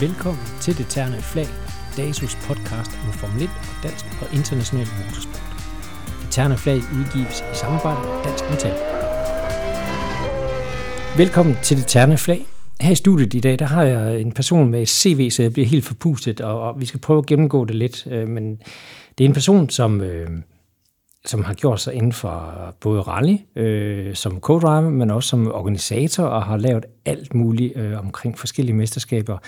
Velkommen til Det Terne Flag, DASUS podcast om Formel 1 og dansk og international motorsport. Det Terne Flag udgives i samarbejde med Dansk Metal. Velkommen til Det Terne Flag. Her i studiet i dag, der har jeg en person med et CV, så jeg bliver helt forpustet, og, og vi skal prøve at gennemgå det lidt. Øh, men det er en person, som, øh, som har gjort sig inden for både rally, øh, som co-driver, men også som organisator, og har lavet alt muligt øh, omkring forskellige mesterskaber,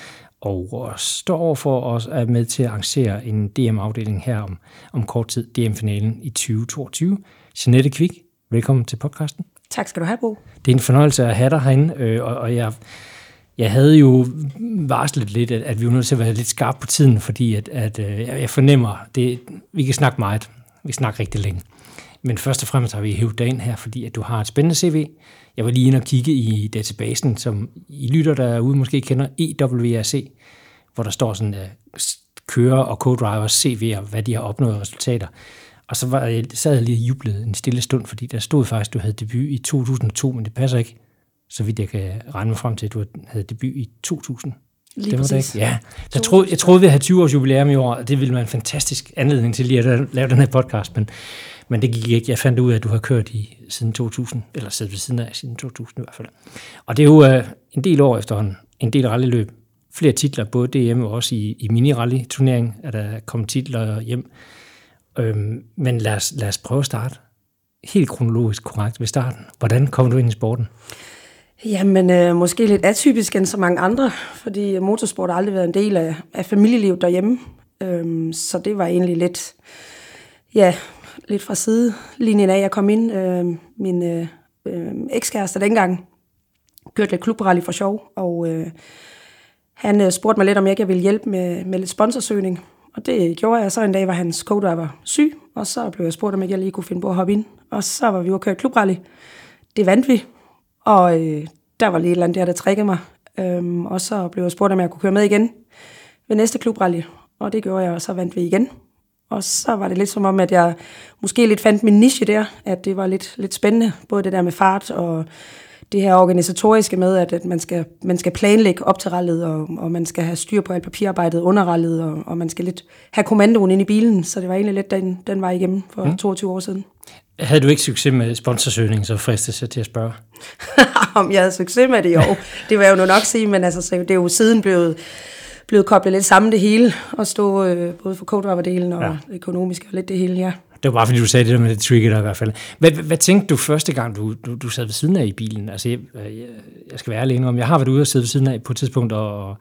og står over for os er med til at arrangere en DM-afdeling her om, om kort tid, DM-finalen i 2022. Jeanette Kvik, velkommen til podcasten. Tak skal du have, Bo. Det er en fornøjelse at have dig herinde, øh, og, og jeg, jeg havde jo varslet lidt, at, at vi var nødt til at være lidt skarpe på tiden, fordi at, at, øh, jeg fornemmer, det, vi kan snakke meget, vi snakker rigtig længe. Men først og fremmest har vi hævet dig ind her, fordi at du har et spændende CV. Jeg var lige inde og kigge i databasen, som I lytter derude måske kender, EWRC, hvor der står sådan, uh, kører og co-drivers CV'er, hvad de har opnået resultater. Og så var jeg, sad jeg lige og jublede en stille stund, fordi der stod faktisk, at du havde debut i 2002, men det passer ikke, så vidt jeg kan regne mig frem til, at du havde debut i 2000. Lige det var præcis. det ikke? Ja. Jeg troede, jeg troede, vi havde 20 års jubilæum i år, og det ville være en fantastisk anledning til lige at lave den her podcast, men, men det gik ikke. Jeg fandt ud af, at du har kørt i siden 2000, eller siddet ved siden af siden 2000 i hvert fald. Og det er jo uh, en del år efterhånden, en del rallyløb, flere titler, både DM og også i, i mini-rally-turnering, er der kommet titler hjem. Øhm, men lad os, lad os prøve at starte helt kronologisk korrekt ved starten. Hvordan kom du ind i sporten? Jamen, øh, måske lidt atypisk end så mange andre, fordi motorsport har aldrig været en del af, af familielivet derhjemme. Øhm, så det var egentlig lidt, ja, lidt fra sidelinjen af, jeg kom ind. Øh, min øh, øh, ekskæreste dengang kørte lidt klubrally for sjov, og øh, han øh, spurgte mig lidt, om jeg ikke ville hjælpe med, med lidt sponsorsøgning. Og det gjorde jeg. Så en dag var hans co-driver syg, og så blev jeg spurgt, om jeg lige kunne finde på at hoppe ind. Og så var vi jo kørt klubrally. Det vandt vi, og øh, der var lige et eller andet der, der trækkede mig. Øhm, og så blev jeg spurgt, om jeg kunne køre med igen ved næste klubrally. Og det gjorde jeg, og så vandt vi igen. Og så var det lidt som om, at jeg måske lidt fandt min niche der, at det var lidt, lidt spændende, både det der med fart og det her organisatoriske med, at, at man, skal, man skal planlægge op til rallet, og, og man skal have styr på alt papirarbejdet under rallet, og, og man skal lidt have kommandoen ind i bilen, så det var egentlig lidt den, den vej igennem for mm. 22 år siden. Havde du ikke succes med sponsorsøgning, så fristes jeg til at spørge. Om jeg havde succes med det, jo. Det var jeg jo nok sige, men altså, så det er jo siden blevet, blevet koblet lidt sammen det hele, og stå øh, både for co-driver-delen og ja. økonomisk og lidt det hele, ja. Det var bare fordi, du sagde det der med det trigger i hvert fald. Hvad, hvad, hvad tænkte du første gang, du, du, du sad ved siden af i bilen? Altså, jeg, jeg, jeg skal være ærlig om, jeg har været ude og sidde ved siden af på et tidspunkt, og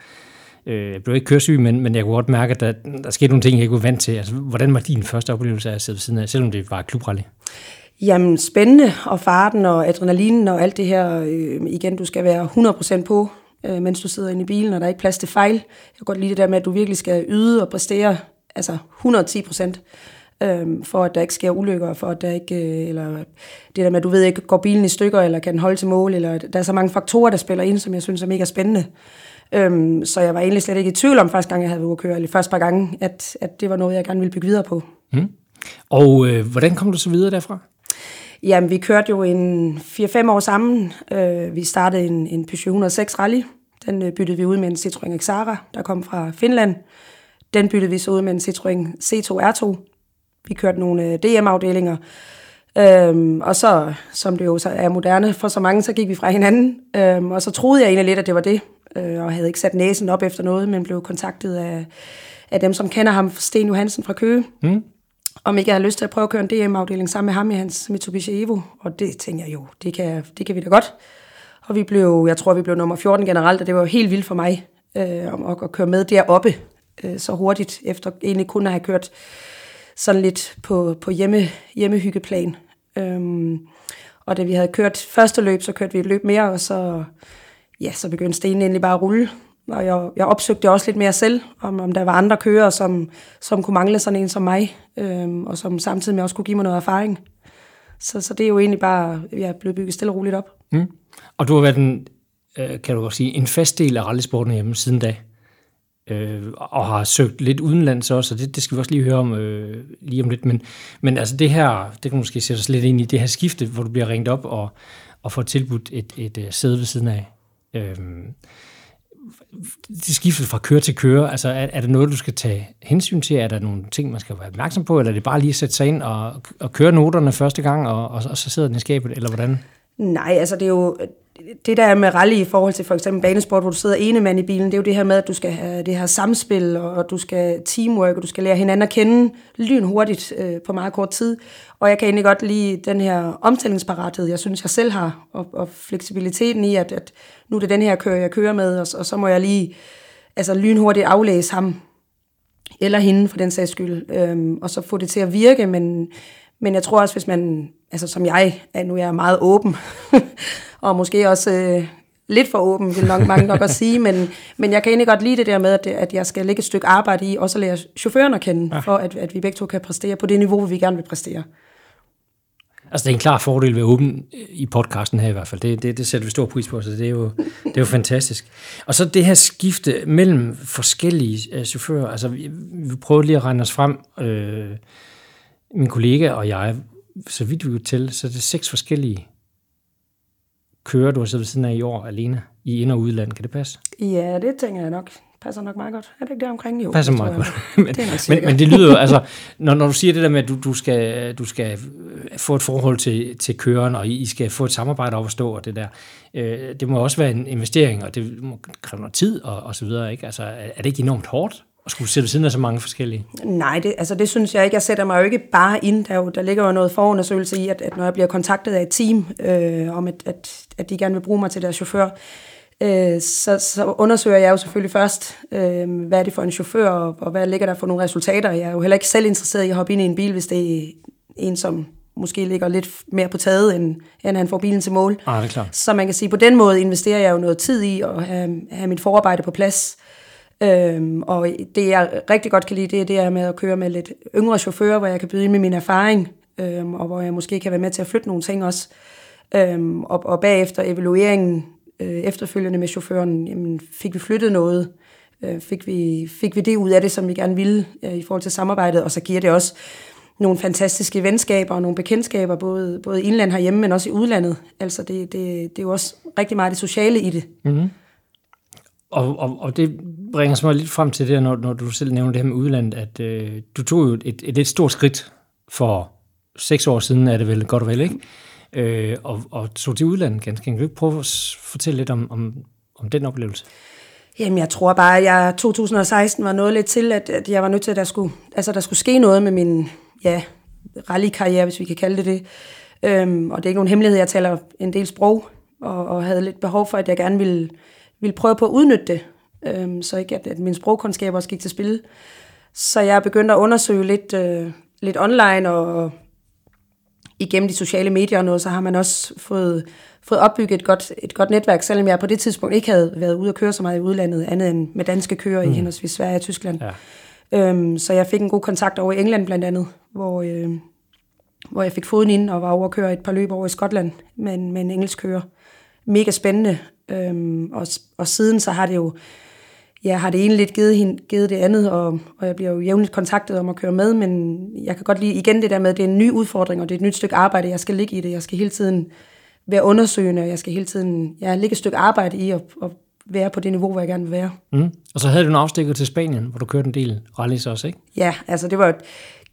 øh, jeg blev ikke køresyg, men, men jeg kunne godt mærke, at der, der skete nogle ting, jeg ikke var vant til. Altså, hvordan var din første oplevelse af at sidde ved siden af, selvom det var klubrally? Jamen, spændende, og farten og adrenalinen og alt det her. Øh, igen, du skal være 100% på, øh, mens du sidder inde i bilen, og der er ikke plads til fejl. Jeg kan godt lide det der med, at du virkelig skal yde og præstere altså 110% øhm, for at der ikke sker ulykker, for at der ikke, øh, eller det der med, at du ved ikke, går bilen i stykker, eller kan den holde til mål, eller der er så mange faktorer, der spiller ind, som jeg synes er mega spændende. Øhm, så jeg var egentlig slet ikke i tvivl om første gang, jeg havde været køre, eller første par gange, at, at det var noget, jeg gerne ville bygge videre på. Mm. Og øh, hvordan kom du så videre derfra? Jamen, vi kørte jo en 4-5 år sammen. Øh, vi startede en, en Peugeot 106 Rally. Den øh, byttede vi ud med en Citroën Xara, der kom fra Finland. Den byttede vi så ud med en Citroën C2 R2. Vi kørte nogle øh, DM-afdelinger. Øhm, og så, som det jo så er moderne for så mange, så gik vi fra hinanden. Øhm, og så troede jeg egentlig lidt, at det var det. Øh, og havde ikke sat næsen op efter noget, men blev kontaktet af, af dem, som kender ham, Sten Johansen fra Køge. Mm. Om ikke jeg havde lyst til at prøve at køre en DM-afdeling sammen med ham i hans Mitsubishi Evo. Og det tænkte jeg jo, det kan, det kan vi da godt. Og vi blev, jeg tror, vi blev nummer 14 generelt, og det var jo helt vildt for mig øh, at, at køre med deroppe øh, så hurtigt, efter egentlig kun at have kørt sådan lidt på, på hjemme, hjemmehyggeplan. Øhm, og da vi havde kørt første løb, så kørte vi et løb mere, og så, ja, så begyndte stenen egentlig bare at rulle. Og jeg, jeg opsøgte også lidt mere selv, om, om der var andre kører, som, som kunne mangle sådan en som mig, øhm, og som samtidig med også kunne give mig noget erfaring. Så, så det er jo egentlig bare, jeg blev bygget stille og roligt op. Mm. Og du har været en, øh, kan du godt sige, en fast del af rallysporten hjemme siden da? øh, og har søgt lidt udenlands også, og det, det skal vi også lige høre om øh, lige om lidt. Men, men altså det her, det kan måske sætte os lidt ind i, det her skifte, hvor du bliver ringet op og, og får tilbudt et, et, et sæde ved siden af. Øh, det skiftet fra køre til køre, altså er, er det noget, du skal tage hensyn til? Er der nogle ting, man skal være opmærksom på, eller er det bare lige at sætte sig ind og, og køre noterne første gang, og, og, og så sidder den i skabet, eller hvordan? Nej, altså det er jo det der er med rally i forhold til for eksempel banesport, hvor du sidder ene mand i bilen, det er jo det her med, at du skal have det her samspil, og du skal teamwork, og du skal lære hinanden at kende lynhurtigt øh, på meget kort tid. Og jeg kan egentlig godt lide den her omstillingsparathed, jeg synes, jeg selv har, og, og fleksibiliteten i, at, at nu er det den her kører, jeg kører med, og, og så må jeg lige altså, lynhurtigt aflæse ham, eller hende for den sags skyld, øhm, og så få det til at virke, men, men jeg tror også, hvis man, altså som jeg, at nu er jeg meget åben, og måske også øh, lidt for åben, vil nok mange nok at sige, men, men jeg kan egentlig godt lide det der med, at, at jeg skal lægge et stykke arbejde i, og så lære chaufføren at kende, ja. for at, at vi begge to kan præstere på det niveau, vi gerne vil præstere. Altså, det er en klar fordel ved åben i podcasten her i hvert fald. Det, det, det sætter vi stor pris på, så det er, jo, det er jo fantastisk. Og så det her skifte mellem forskellige uh, chauffører. Altså, vi, vi prøvede lige at regne os frem. Øh, min kollega og jeg, så vidt vi kunne til, så er det seks forskellige kører, du har siddet ved siden af i år alene i ind- og udland. Kan det passe? Ja, det tænker jeg nok. Passer nok meget godt. Er det ikke der omkring? Jo, passer meget godt. men, det men, men det lyder jo, altså, når, når du siger det der med, at du, du, skal, du skal få et forhold til, til køren, og I skal få et samarbejde op at stå, og det der, øh, det må også være en investering, og det må kræve noget tid, og, og så videre, ikke? Altså, er det ikke enormt hårdt? At skulle sætte siden af så mange forskellige? Nej, det, altså det synes jeg ikke. Jeg sætter mig jo ikke bare ind. Der, jo, der ligger jo noget forundersøgelse i, at, at når jeg bliver kontaktet af et team, øh, om at, at, at de gerne vil bruge mig til deres chauffør, øh, så, så undersøger jeg jo selvfølgelig først, øh, hvad er det for en chauffør, og, og hvad ligger der for nogle resultater. Jeg er jo heller ikke selv interesseret i at hoppe ind i en bil, hvis det er en, som måske ligger lidt mere på taget, end, end han får bilen til mål. Ah, det er klart. Så man kan sige, på den måde investerer jeg jo noget tid i at have, have mit forarbejde på plads. Øhm, og det, jeg rigtig godt kan lide, det er det her med at køre med lidt yngre chauffører, hvor jeg kan byde ind med min erfaring, øhm, og hvor jeg måske kan være med til at flytte nogle ting også. Øhm, og, og bagefter evalueringen øh, efterfølgende med chaufføren, jamen, fik vi flyttet noget, øh, fik, vi, fik vi det ud af det, som vi gerne ville øh, i forhold til samarbejdet, og så giver det også nogle fantastiske venskaber og nogle bekendtskaber, både, både i indland herhjemme, men også i udlandet. Altså det, det, det er jo også rigtig meget det sociale i det. Mm-hmm. Og, og, og det bringer mig lidt frem til det, når, når du selv nævner det her med udlandet, at øh, du tog jo et, et, et stort skridt for seks år siden, er det vel godt og vel, ikke? Øh, og, og tog til udlandet ganske Kan du ikke prøve at fortælle lidt om, om, om den oplevelse? Jamen, jeg tror bare, at jeg 2016 var noget lidt til, at, at jeg var nødt til, at der skulle, altså, der skulle ske noget med min ja, rallykarriere, hvis vi kan kalde det det. Øhm, og det er ikke nogen hemmelighed, jeg taler en del sprog, og, og havde lidt behov for, at jeg gerne ville ville prøve på at udnytte det, øhm, så ikke at, at mine sprogkundskaber også gik til spil. Så jeg begyndte at undersøge lidt, øh, lidt online, og igennem de sociale medier og noget, så har man også fået, fået opbygget et godt, et godt netværk, selvom jeg på det tidspunkt ikke havde været ude at køre så meget i udlandet, andet end med danske kører mm. i henholdsvis Sverige og Tyskland. Ja. Øhm, så jeg fik en god kontakt over i England blandt andet, hvor, øh, hvor jeg fik foden ind og var over at køre et par løb over i Skotland med en, med en engelsk kører. Mega spændende, Øhm, og, og siden så har det jo, ja, har det ene lidt givet, hende, givet det andet, og, og jeg bliver jo jævnligt kontaktet om at køre med, men jeg kan godt lide igen det der med, at det er en ny udfordring, og det er et nyt stykke arbejde, jeg skal ligge i det. Jeg skal hele tiden være undersøgende, og jeg skal hele tiden ja, lægge et stykke arbejde i at, at være på det niveau, hvor jeg gerne vil være. Mm. Og så havde du en afstikker til Spanien, hvor du kørte en del rallys også, ikke? Ja, altså det var et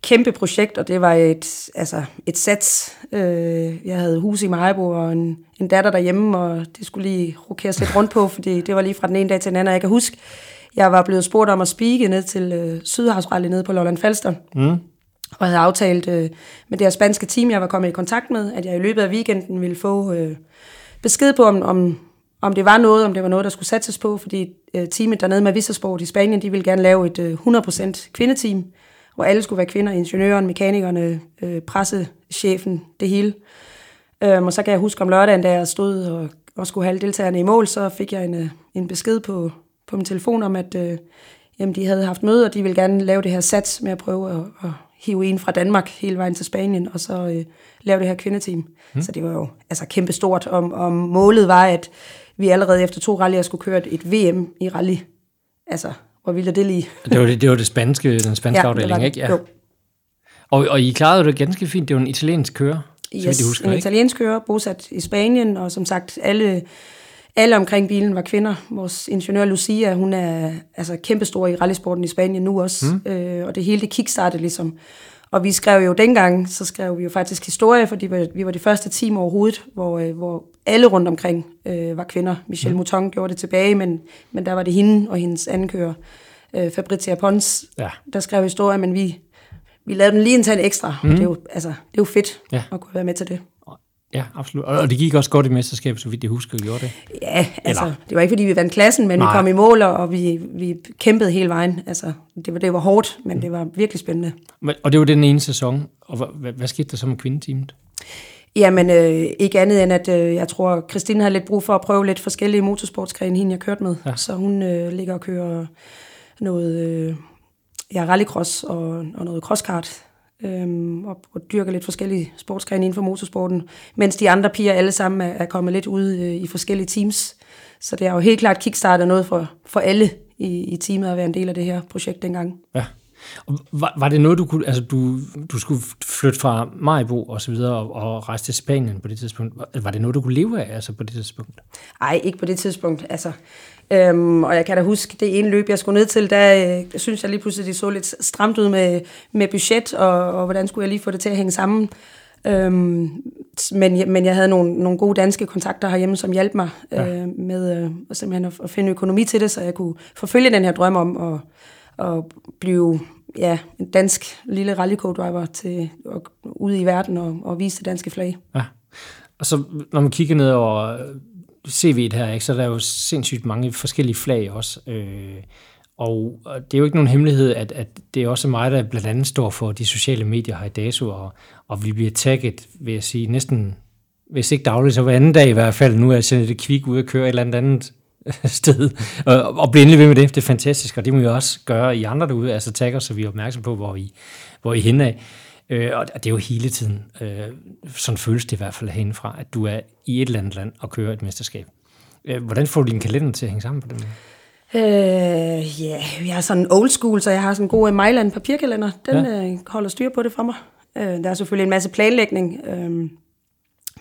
kæmpe projekt, og det var et, altså et sats. Øh, jeg havde hus i Majbo og en, en datter derhjemme, og det skulle lige rokeres lidt rundt på, fordi det var lige fra den ene dag til den anden, og jeg kan huske, jeg var blevet spurgt om at spike ned til øh, Sydhavsrally nede på Lolland Falster. Mm. Og havde aftalt øh, med det her spanske team, jeg var kommet i kontakt med, at jeg i løbet af weekenden ville få øh, besked på, om, om, om det var noget, om det var noget, der skulle satses på, fordi øh, teamet dernede med Vissersport i Spanien, de ville gerne lave et øh, 100% kvindeteam hvor alle skulle være kvinder, ingeniøren, mekanikerne, øh, pressechefen, det hele. Øhm, og så kan jeg huske om lørdagen, da jeg stod og, og skulle have alle deltagerne i mål, så fik jeg en, øh, en besked på, på min telefon om, at øh, jamen, de havde haft møde, og de ville gerne lave det her sats med at prøve at, at hive en fra Danmark hele vejen til Spanien, og så øh, lave det her kvindeteam. Hmm. Så det var jo altså kæmpe stort, og, og målet var, at vi allerede efter to rallyer skulle køre et VM i rally. Altså, hvor vildt er det lige? det, var det, det var det spanske, den spanske ja, afdeling, ikke? Ja. Jo. Og, og I klarede det ganske fint. Det var en italiensk kører, yes, så husker, en ikke? italiensk kører, bosat i Spanien, og som sagt, alle, alle omkring bilen var kvinder. Vores ingeniør Lucia, hun er altså kæmpestor i rallysporten i Spanien nu også, mm. øh, og det hele det kickstartede ligesom. Og vi skrev jo dengang, så skrev vi jo faktisk historie, fordi vi var de første team overhovedet, hvor, øh, hvor alle rundt omkring øh, var kvinder. Michelle mm. Mouton gjorde det tilbage, men, men der var det hende og hendes andenkörer, øh, Fabrizia Pons, ja. der skrev historie, men vi, vi lavede den lige en tand ekstra. Mm. Det, er jo, altså, det er jo fedt ja. at kunne være med til det. Ja, absolut. Og det gik også godt i mesterskabet, så vidt jeg husker, gjorde det. Ja, altså, Eller? det var ikke, fordi vi vandt klassen, men Nej. vi kom i mål, og vi, vi kæmpede hele vejen. Altså, det var, det var hårdt, men mm. det var virkelig spændende. Og det var den ene sæson. Og hvad, hvad, hvad skete der så med kvindeteamet? Jamen, øh, ikke andet end, at øh, jeg tror, Christine har lidt brug for at prøve lidt forskellige motorsportsgrene, hende jeg kørte med. Ja. Så hun øh, ligger og kører noget øh, ja, rallycross og, og noget crosskart øhm, og, og dyrker lidt forskellige sportsgrene inden for motorsporten, mens de andre piger alle sammen er, er kommet lidt ud øh, i forskellige teams. Så det er jo helt klart kickstartet noget for, for alle i, i teamet at være en del af det her projekt dengang. Ja. Og var, var det noget, du kunne, altså du, du skulle flytte fra Majbo og så videre og, og rejse til Spanien på det tidspunkt? Var, var det noget, du kunne leve af altså på det tidspunkt? Nej, ikke på det tidspunkt. Altså, øhm, og jeg kan da huske, det ene løb, jeg skulle ned til, der øh, synes jeg lige pludselig, det så lidt stramt ud med, med budget, og, og hvordan skulle jeg lige få det til at hænge sammen. Øhm, men, men jeg havde nogle, nogle gode danske kontakter herhjemme, som hjalp mig ja. øh, med øh, simpelthen at, at finde økonomi til det, så jeg kunne forfølge den her drøm om at, at blive ja, en dansk lille rallyco-driver til at, ude i verden og, og vise det danske flag. Ja. Og så når man kigger ned over CV'et her, ikke, så er der jo sindssygt mange forskellige flag også. Øh, og det er jo ikke nogen hemmelighed, at, at det er også mig, der blandt andet står for de sociale medier her i DASU, og, og vi bliver tagget, vil jeg sige, næsten, hvis ikke dagligt, så hver anden dag i hvert fald. Nu er jeg sendt kvik ud og køre et eller andet sted, og, og blive endelig ved med det. Det er fantastisk, og det må vi også gøre i andre derude, altså tagger, så vi er opmærksom på, hvor I, hvor I hen af. Øh, og det er jo hele tiden, øh, sådan føles det i hvert fald herindefra, at du er i et eller andet land og kører et mesterskab. Øh, hvordan får du din kalender til at hænge sammen på den måde? Øh, ja, yeah, jeg er sådan old school, så jeg har sådan en god Mailand papirkalender. Den ja. øh, holder styr på det for mig. Øh, der er selvfølgelig en masse planlægning, øh,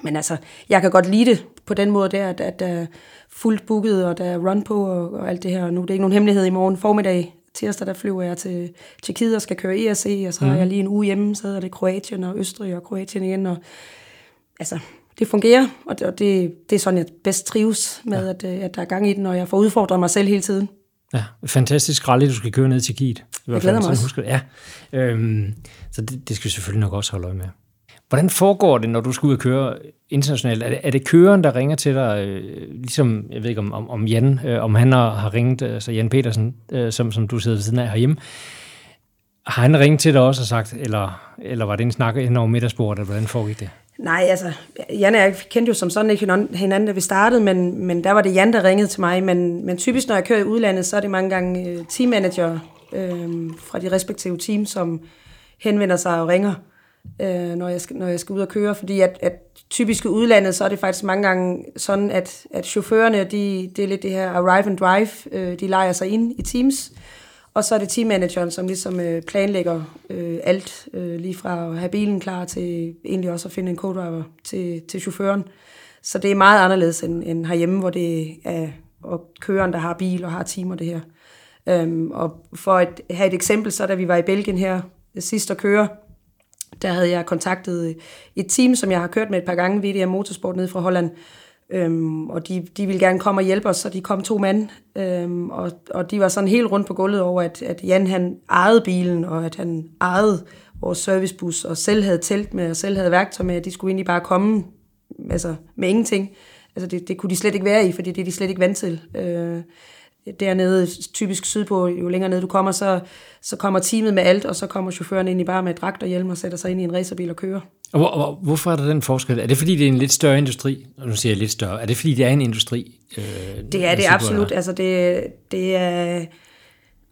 men altså, jeg kan godt lide det på den måde der, at, at der er fuldt booket, og der er run på og, og alt det her. Nu det er ikke nogen hemmelighed i morgen formiddag, tirsdag, der flyver jeg til Tjekkiet og skal køre ERC, og så mm. har mhm. jeg lige en uge hjemme, så er det Kroatien og Østrig og Kroatien igen, og altså, det fungerer, og det, det, det er sådan, jeg bedst trives med, ja. at, øh, at der er gang i den, og jeg får udfordret mig selv hele tiden. Ja, fantastisk rally, du skal køre ned til Kiet. Jeg glæder mig også. Husker, ja. Øhm, så det, det skal vi selvfølgelig nok også holde øje med. Hvordan foregår det, når du skal ud og køre internationalt? Er det, er det køreren, der ringer til dig, øh, ligesom, jeg ved ikke om, om, om Jan, øh, om han har, har ringet, øh, altså Jan Petersen, øh, som, som du sidder ved siden af herhjemme, har han ringet til dig også og sagt, eller, eller var det en snak hen over middagsbordet, eller hvordan foregik det? Nej, altså, Jan og jeg kendte jo som sådan ikke hinanden, da vi startede, men, men der var det Jan, der ringede til mig. Men, men typisk, når jeg kører i udlandet, så er det mange gange øh, teammanager øh, fra de respektive team, som henvender sig og ringer øh, øh, når, jeg skal, når jeg skal ud og køre, fordi at, at typisk i udlandet, så er det faktisk mange gange sådan, at, at chaufførerne, de, det er lidt det her arrive and drive, øh, de leger sig ind i teams, og så er det teammanageren, som ligesom øh, planlægger øh, alt, øh, lige fra at have bilen klar til egentlig også at finde en co-driver til, til chaufføren. Så det er meget anderledes end, end herhjemme, hvor det er og køreren, der har bil og har timer det her. Øhm, og for at have et eksempel, så da vi var i Belgien her øh, sidst at køre, der havde jeg kontaktet et team, som jeg har kørt med et par gange, VDM Motorsport nede fra Holland, Øhm, og de, de ville gerne komme og hjælpe os, så de kom to mand, øhm, og, og de var sådan helt rundt på gulvet over, at, at Jan han ejede bilen, og at han ejede vores servicebus, og selv havde telt med, og selv havde værktøj med, at de skulle egentlig bare komme altså, med ingenting. Altså det, det kunne de slet ikke være i, fordi det er de slet ikke vant til. Øh, dernede, typisk sydpå, jo længere ned du kommer, så, så kommer teamet med alt, og så kommer chaufføren ind i bare med dragt og hjelm og sætter sig ind i en racerbil og kører. Og hvor, hvor, hvorfor er der den forskel? Er det fordi, det er en lidt større industri? Og nu siger jeg lidt større. Er det fordi, det er en industri? Øh, det er det absolut. Altså det, det er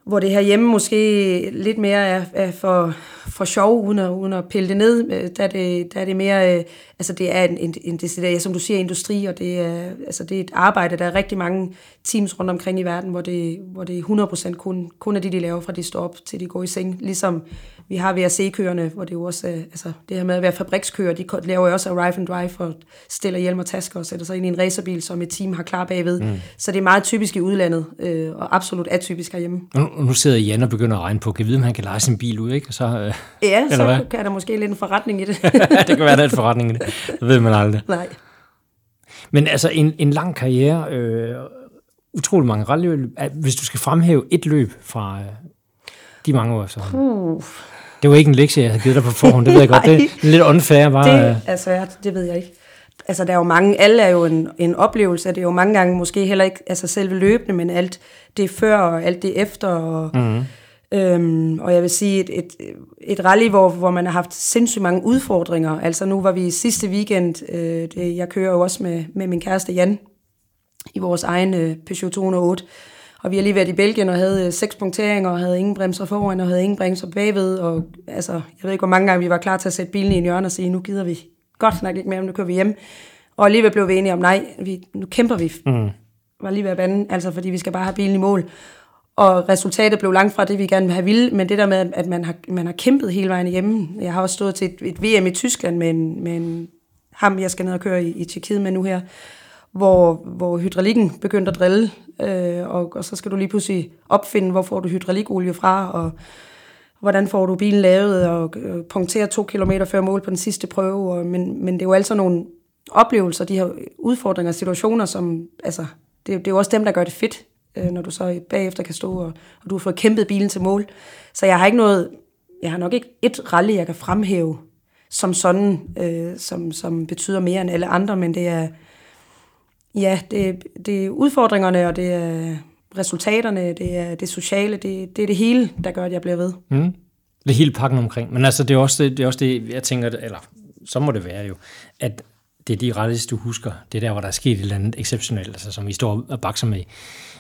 hvor det her hjemme måske lidt mere er, er for, for sjov, uden at, uden at pille det ned, øh, der er det, der er det mere, øh, altså det er en, en, en decideret, som du siger, industri, og det er, altså det er et arbejde, der er rigtig mange teams rundt omkring i verden, hvor det, hvor det er 100% kun, kun er det, de laver fra de står op til de går i seng, ligesom vi har VRC-køerne, hvor det jo også, øh, altså det her med at være fabrikskører, de laver jo også arrive and drive og stiller hjelm og tasker og sætter sig ind i en racerbil, som et team har klar bagved. Mm. Så det er meget typisk i udlandet, øh, og absolut atypisk herhjemme. Nu, nu sidder Jan og begynder at regne på, kan vide, om han kan lege sin bil ud, ikke? Så, øh, ja, så hvad? kan der måske lidt en forretning i det. det kan være, der er en forretning i det. Det ved man aldrig. Nej. Men altså en, en lang karriere, øh, utrolig mange rallyløb. Hvis du skal fremhæve et løb fra øh, de mange år efterhånden. Uh. Det var ikke en lektie, jeg havde givet dig på forhånd, det ved jeg godt. Det er lidt unfair. Bare, det er svært, det ved jeg ikke. Altså, der er jo mange, alle er jo en, en oplevelse, det er jo mange gange måske heller ikke altså selve løbende, men alt det før og alt det efter. Og, mm. øhm, og jeg vil sige, et, et, et rally, hvor, hvor man har haft sindssygt mange udfordringer. Altså nu var vi sidste weekend, øh, det, jeg kører jo også med, med min kæreste Jan, i vores egen øh, Peugeot 208, og vi har lige været i Belgien og havde øh, seks punkteringer, og havde ingen bremser foran, og havde ingen bremser bagved. Og altså, jeg ved ikke, hvor mange gange vi var klar til at sætte bilen i en hjørne og sige, nu gider vi godt snakke ikke mere om, nu kører vi hjem. Og alligevel blev vi enige om, nej, vi, nu kæmper vi. Mm. Var lige ved at bande, altså fordi vi skal bare have bilen i mål. Og resultatet blev langt fra det, vi gerne vil have ville, men det der med, at man har, man har kæmpet hele vejen hjemme. Jeg har også stået til et, et VM i Tyskland med en, med en ham, jeg skal ned og køre i, i Tjekkiet med nu her, hvor, hvor hydraulikken begyndte at drille, øh, og, og så skal du lige pludselig opfinde, hvor får du hydraulikolie fra, og hvordan får du bilen lavet, og øh, punktere to kilometer før mål på den sidste prøve. Og, men, men det er jo altså nogle oplevelser, de her udfordringer og situationer, som, altså, det, det er jo også dem, der gør det fedt, øh, når du så bagefter kan stå, og, og du har fået kæmpet bilen til mål. Så jeg har ikke noget, jeg har nok ikke et rally, jeg kan fremhæve, som sådan, øh, som, som betyder mere end alle andre, men det er, Ja, det, det er udfordringerne, og det er resultaterne, det er det sociale, det, det er det hele, der gør, at jeg bliver ved. Mm. Det hele pakken omkring. Men altså, det er også det, det, er også det jeg tænker, eller så må det være jo, at det er de rettigheder, du husker. Det er der, hvor der er sket et eller andet exceptionelt, altså, som vi står og bakser med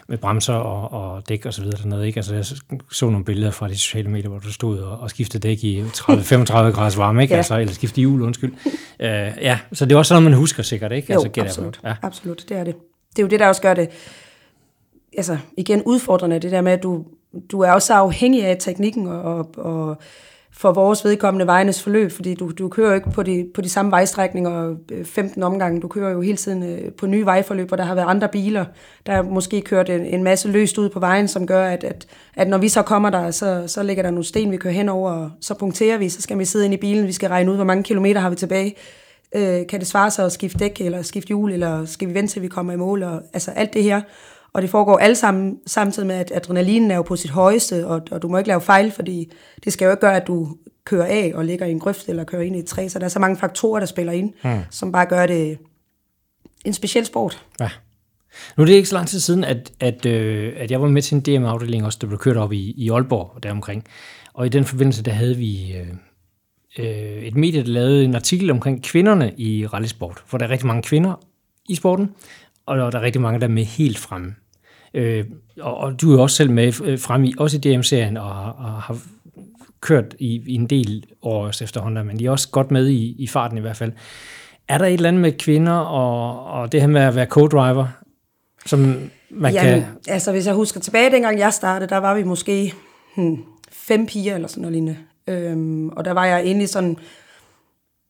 med bremser og, og dæk og så videre dernede. Ikke? Altså, jeg så nogle billeder fra de sociale medier, hvor du stod og, og skiftede dæk i 30-35 graders varme, ikke? Ja. Altså, eller skiftede hjul, undskyld. Uh, ja, så det er også sådan, man husker sikkert, ikke? Jo, altså, absolut. Ja. absolut, det er det. Det er jo det, der også gør det, altså igen udfordrende, det der med, at du, du er også afhængig af teknikken og, og, og for vores vedkommende vejenes forløb, fordi du, du kører jo ikke på de, på de samme vejstrækninger øh, 15 omgange. Du kører jo hele tiden øh, på nye vejforløb, hvor der har været andre biler, der måske kørt en, en masse løst ud på vejen, som gør, at, at, at når vi så kommer der, så, så ligger der nogle sten, vi kører henover, og så punkterer vi, så skal vi sidde ind i bilen, vi skal regne ud, hvor mange kilometer har vi tilbage. Øh, kan det svare sig at skifte dæk, eller skifte hjul, eller skal vi vente til vi kommer i mål, og altså alt det her. Og det foregår alle sammen samtidig med, at adrenalinen er jo på sit højeste, og, og du må ikke lave fejl, fordi det skal jo ikke gøre, at du kører af og ligger i en grøft eller kører ind i et træ. Så der er så mange faktorer, der spiller ind, mm. som bare gør det en speciel sport. Ja. Nu er det ikke så lang tid siden, at, at, øh, at jeg var med til en DM-afdeling også, der blev kørt op i, i Aalborg og deromkring. Og i den forbindelse, der havde vi øh, øh, et medie, der lavede en artikel omkring kvinderne i rallysport, for der er rigtig mange kvinder i sporten, og der er rigtig mange, der er med helt fremme. Øh, og, og du er også selv med øh, frem i, også i DM-serien, og, og har kørt i, i en del år efterhånden, men de er også godt med i, i farten i hvert fald. Er der et eller andet med kvinder og, og det her med at være co-driver, som man Jamen, kan... altså hvis jeg husker tilbage, dengang jeg startede, der var vi måske hmm, fem piger eller sådan noget lignende. Øhm, og der var jeg egentlig sådan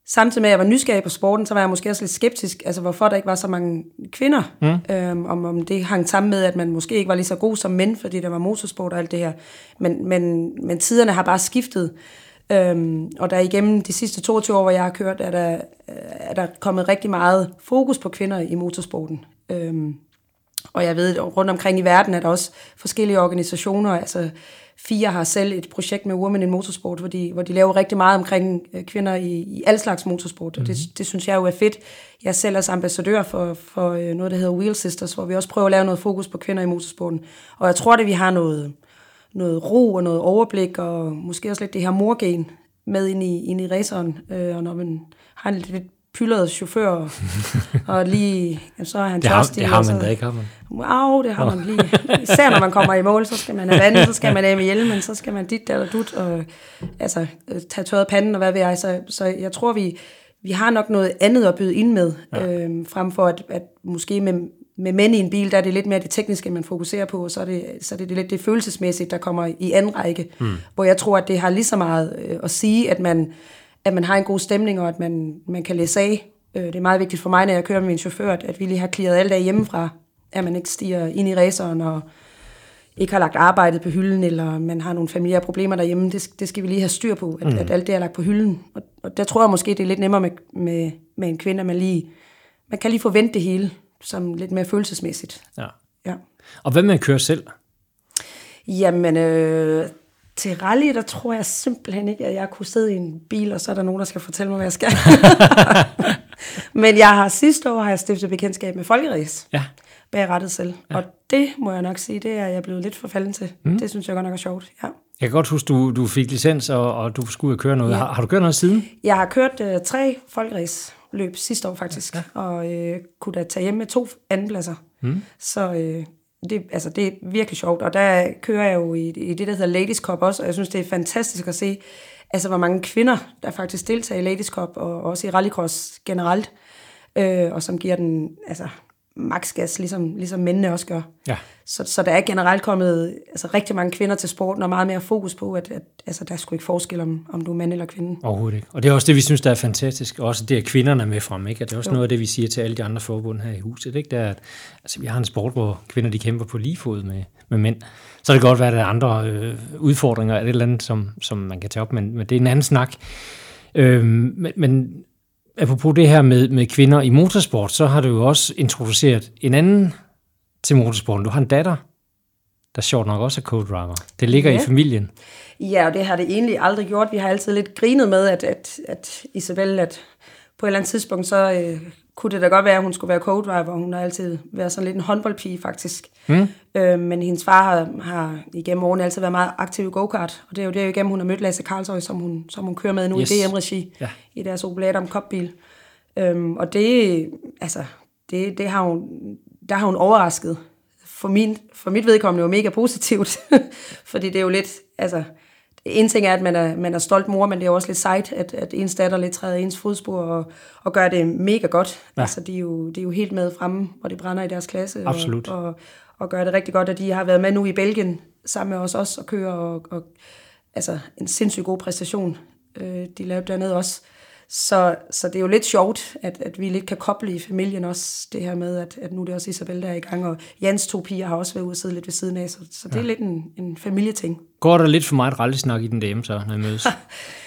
Samtidig med, at jeg var nysgerrig på sporten, så var jeg måske også lidt skeptisk, altså hvorfor der ikke var så mange kvinder. Mm. Øhm, om, om det hang sammen med, at man måske ikke var lige så god som mænd, fordi der var motorsport og alt det her. Men, men, men tiderne har bare skiftet. Øhm, og der igennem de sidste 22 år, hvor jeg har kørt, er der, er der kommet rigtig meget fokus på kvinder i motorsporten. Øhm, og jeg ved, rundt omkring i verden er der også forskellige organisationer, altså FIA har selv et projekt med Women in Motorsport, hvor de, hvor de laver rigtig meget omkring øh, kvinder i, i al slags motorsport, mm-hmm. det, mhm. det synes jeg jo er fedt. Jeg er selv er ambassadør for, for øh, noget, der hedder Wheel Sisters, hvor vi også prøver at lave noget fokus på kvinder i motorsporten. Og jeg tror, at vi har noget, noget ro og noget overblik, og måske også lidt det her morgen med ind i, ind i raceren. Øh, og når man har en lidt pyldret chauffør, og lige, så er han det har, Det har man da ikke, har man? Wow, det har man lige. Især når man kommer i mål, så skal man have vand, så skal man af med hjelmen, så skal man dit eller dut, og altså, tage tørret panden, og hvad ved jeg. Så, så jeg tror, vi, vi har nok noget andet at byde ind med, ja. øhm, frem for at, at måske med, med mænd i en bil, der er det lidt mere det tekniske, man fokuserer på, og så er det, så er det, det lidt det følelsesmæssige, der kommer i anden række, mm. hvor jeg tror, at det har lige så meget øh, at sige, at man, at man har en god stemning, og at man, man kan læse af. Øh, det er meget vigtigt for mig, når jeg kører med min chauffør, at, at vi lige har klaret alt af hjemmefra, at man ikke stiger ind i raceren og ikke har lagt arbejdet på hylden, eller man har nogle familiære problemer derhjemme, det, det skal vi lige have styr på, at, mm. at alt det er lagt på hylden. Og, og der tror jeg måske, det er lidt nemmere med, med, med en kvinde, at man lige man kan lige forvente det hele, som lidt mere følelsesmæssigt. Ja. ja. Og hvad med at køre selv? Jamen, øh, til rally, der tror jeg simpelthen ikke, at jeg kunne sidde i en bil, og så er der nogen, der skal fortælle mig, hvad jeg skal. Men jeg har sidste år har jeg stiftet bekendtskab med folkeræs. Ja. Bag rettet selv. Ja. Og det må jeg nok sige, det er jeg blevet lidt forfalden til. Mm. Det synes jeg godt nok er sjovt, ja. Jeg kan godt huske, du, du fik licens, og, og du skulle ud og køre noget. Ja. Har, har du kørt noget siden? Jeg har kørt øh, tre løb sidste år faktisk, ja. og øh, kunne da tage hjem med to andenpladser. Mm. Så øh, det, altså, det er virkelig sjovt, og der kører jeg jo i, i det, der hedder Ladies Cup også, og jeg synes, det er fantastisk at se, altså, hvor mange kvinder, der faktisk deltager i Ladies Cup, og også i rallycross generelt, øh, og som giver den, altså, maksgas, ligesom, ligesom mændene også gør. Ja. Så, så der er generelt kommet altså, rigtig mange kvinder til sporten, og meget mere fokus på, at, at altså, der er sgu ikke forskel, om, om du er mand eller kvinde. Overhovedet ikke. Og det er også det, vi synes, der er fantastisk. Også det, at kvinderne er med frem. Ikke? Og det er også jo. noget af det, vi siger til alle de andre forbund her i huset. Ikke? Det er, at altså, vi har en sport, hvor kvinder de kæmper på lige fod med, med mænd. Så det kan godt være, at der er andre øh, udfordringer, eller et eller andet, som, som man kan tage op, men, men det er en anden snak. Øh, men, men apropos det her med, med kvinder i motorsport, så har du jo også introduceret en anden til motorsporten. Du har en datter, der sjovt nok også er co-driver. Det ligger ja. i familien. Ja, og det har det egentlig aldrig gjort. Vi har altid lidt grinet med, at, at, at Isabel, at på et eller andet tidspunkt, så øh, kunne det da godt være, at hun skulle være co-driver. Hun har altid været sådan lidt en håndboldpige, faktisk. Mm. Øh, men hendes far har, har igennem årene altid været meget aktiv i go-kart. Og det er jo det, igennem hun har mødt Lasse Karlsøj, som hun, som hun kører med nu yes. i DM-regi ja. i deres Opel om Cup-bil. Øhm, og det, altså, det, det har hun, der har hun overrasket. For, min, for mit vedkommende jo mega positivt. Fordi det er jo lidt, altså, en ting er, at man er, man er stolt mor, men det er også lidt sejt, at, at ens datter lidt træder ens fodspor og, og gør det mega godt. Ja. Altså, de er, jo, de er jo helt med fremme, hvor de brænder i deres klasse. Absolut. Og, og, og gør det rigtig godt, at de har været med nu i Belgien sammen med os også og kører og, og altså en sindssygt god præstation. Øh, de lavede dernede også. Så, så det er jo lidt sjovt, at, at vi lidt kan koble i familien også det her med, at, at nu er det også Isabel, der er i gang, og Jans to piger har også været ude og sidde lidt ved siden af, så, så det ja. er lidt en, en familieting. Går der lidt for meget rallesnak i den DM så, når I mødes?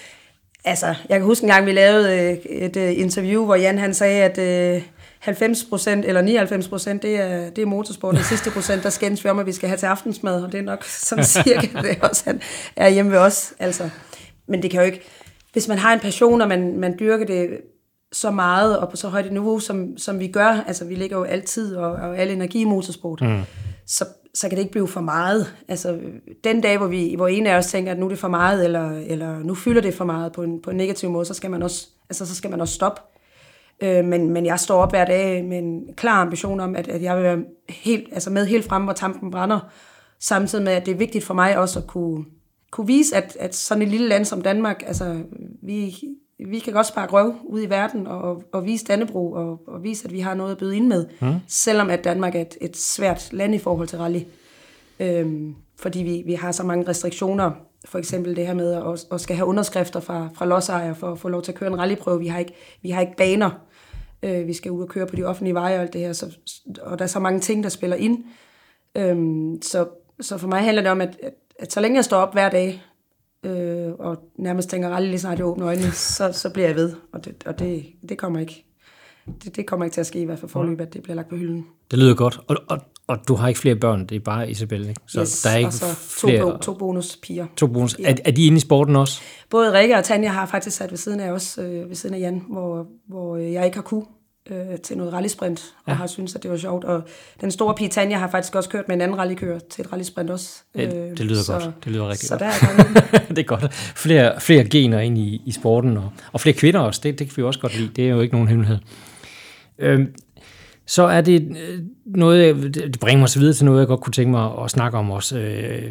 altså, jeg kan huske en gang, vi lavede øh, et uh, interview, hvor Jan han sagde, at uh, 90 procent eller 99 procent, det er, det er motorsport. Den sidste procent, der skændes vi om, at vi skal have til aftensmad, og det er nok sådan cirka det også, han er hjemme ved os. Altså. Men det kan jo ikke hvis man har en passion, og man, man dyrker det så meget og på så højt et niveau, som, som vi gør, altså vi ligger jo altid og, og al energi i motorsport, mm. så, så kan det ikke blive for meget. Altså den dag, hvor, vi, hvor en af os tænker, at nu er det for meget, eller, eller nu fylder det for meget på en, på en negativ måde, så skal man også, altså, så skal man også stoppe. Øh, men, men jeg står op hver dag med en klar ambition om, at, at jeg vil være helt, altså med helt frem, hvor tampen brænder, samtidig med, at det er vigtigt for mig også at kunne, kunne vise, at, at sådan et lille land som Danmark, altså vi, vi kan godt sparke røv ud i verden og, og vise Dannebro og, og vise, at vi har noget at byde ind med, mm. selvom at Danmark er et, et svært land i forhold til rally. Øhm, fordi vi, vi har så mange restriktioner, for eksempel det her med at, at skal have underskrifter fra, fra lodsejere for at få lov til at køre en rallyprøve. Vi har ikke, vi har ikke baner. Øh, vi skal ud og køre på de offentlige veje og alt det her, så, og der er så mange ting, der spiller ind. Øhm, så, så for mig handler det om, at, at at så længe jeg står op hver dag, øh, og nærmest tænker aldrig lige snart jeg åbner øjnene, så, så bliver jeg ved. Og det, og det, det kommer ikke. Det, det kommer ikke til at ske, i hvert fald forløb, at det bliver lagt på hylden. Det lyder godt. Og, og, og du har ikke flere børn, det er bare Isabel, ikke? Så yes, der er ikke og så to, flere... to, to bonuspiger. To bonus. Ja. Er, er de inde i sporten også? Både Rikke og Tanja har faktisk sat ved siden af os, øh, ved siden af Jan, hvor, hvor jeg ikke har kunne øh, til noget rallysprint, og ja. har syntes, at det var sjovt. Og den store pige Tanja har faktisk også kørt med en anden rallykører til et rallysprint også. Øh, det lyder så, godt. Det lyder rigtig så godt. Der er det er godt. Flere, flere gener ind i, i sporten, og, og flere kvinder også. Det, det kan vi også godt lide. Det er jo ikke nogen hemmelighed. Øh, så er det øh, noget, det bringer mig så videre til noget, jeg godt kunne tænke mig at snakke om også. Øh,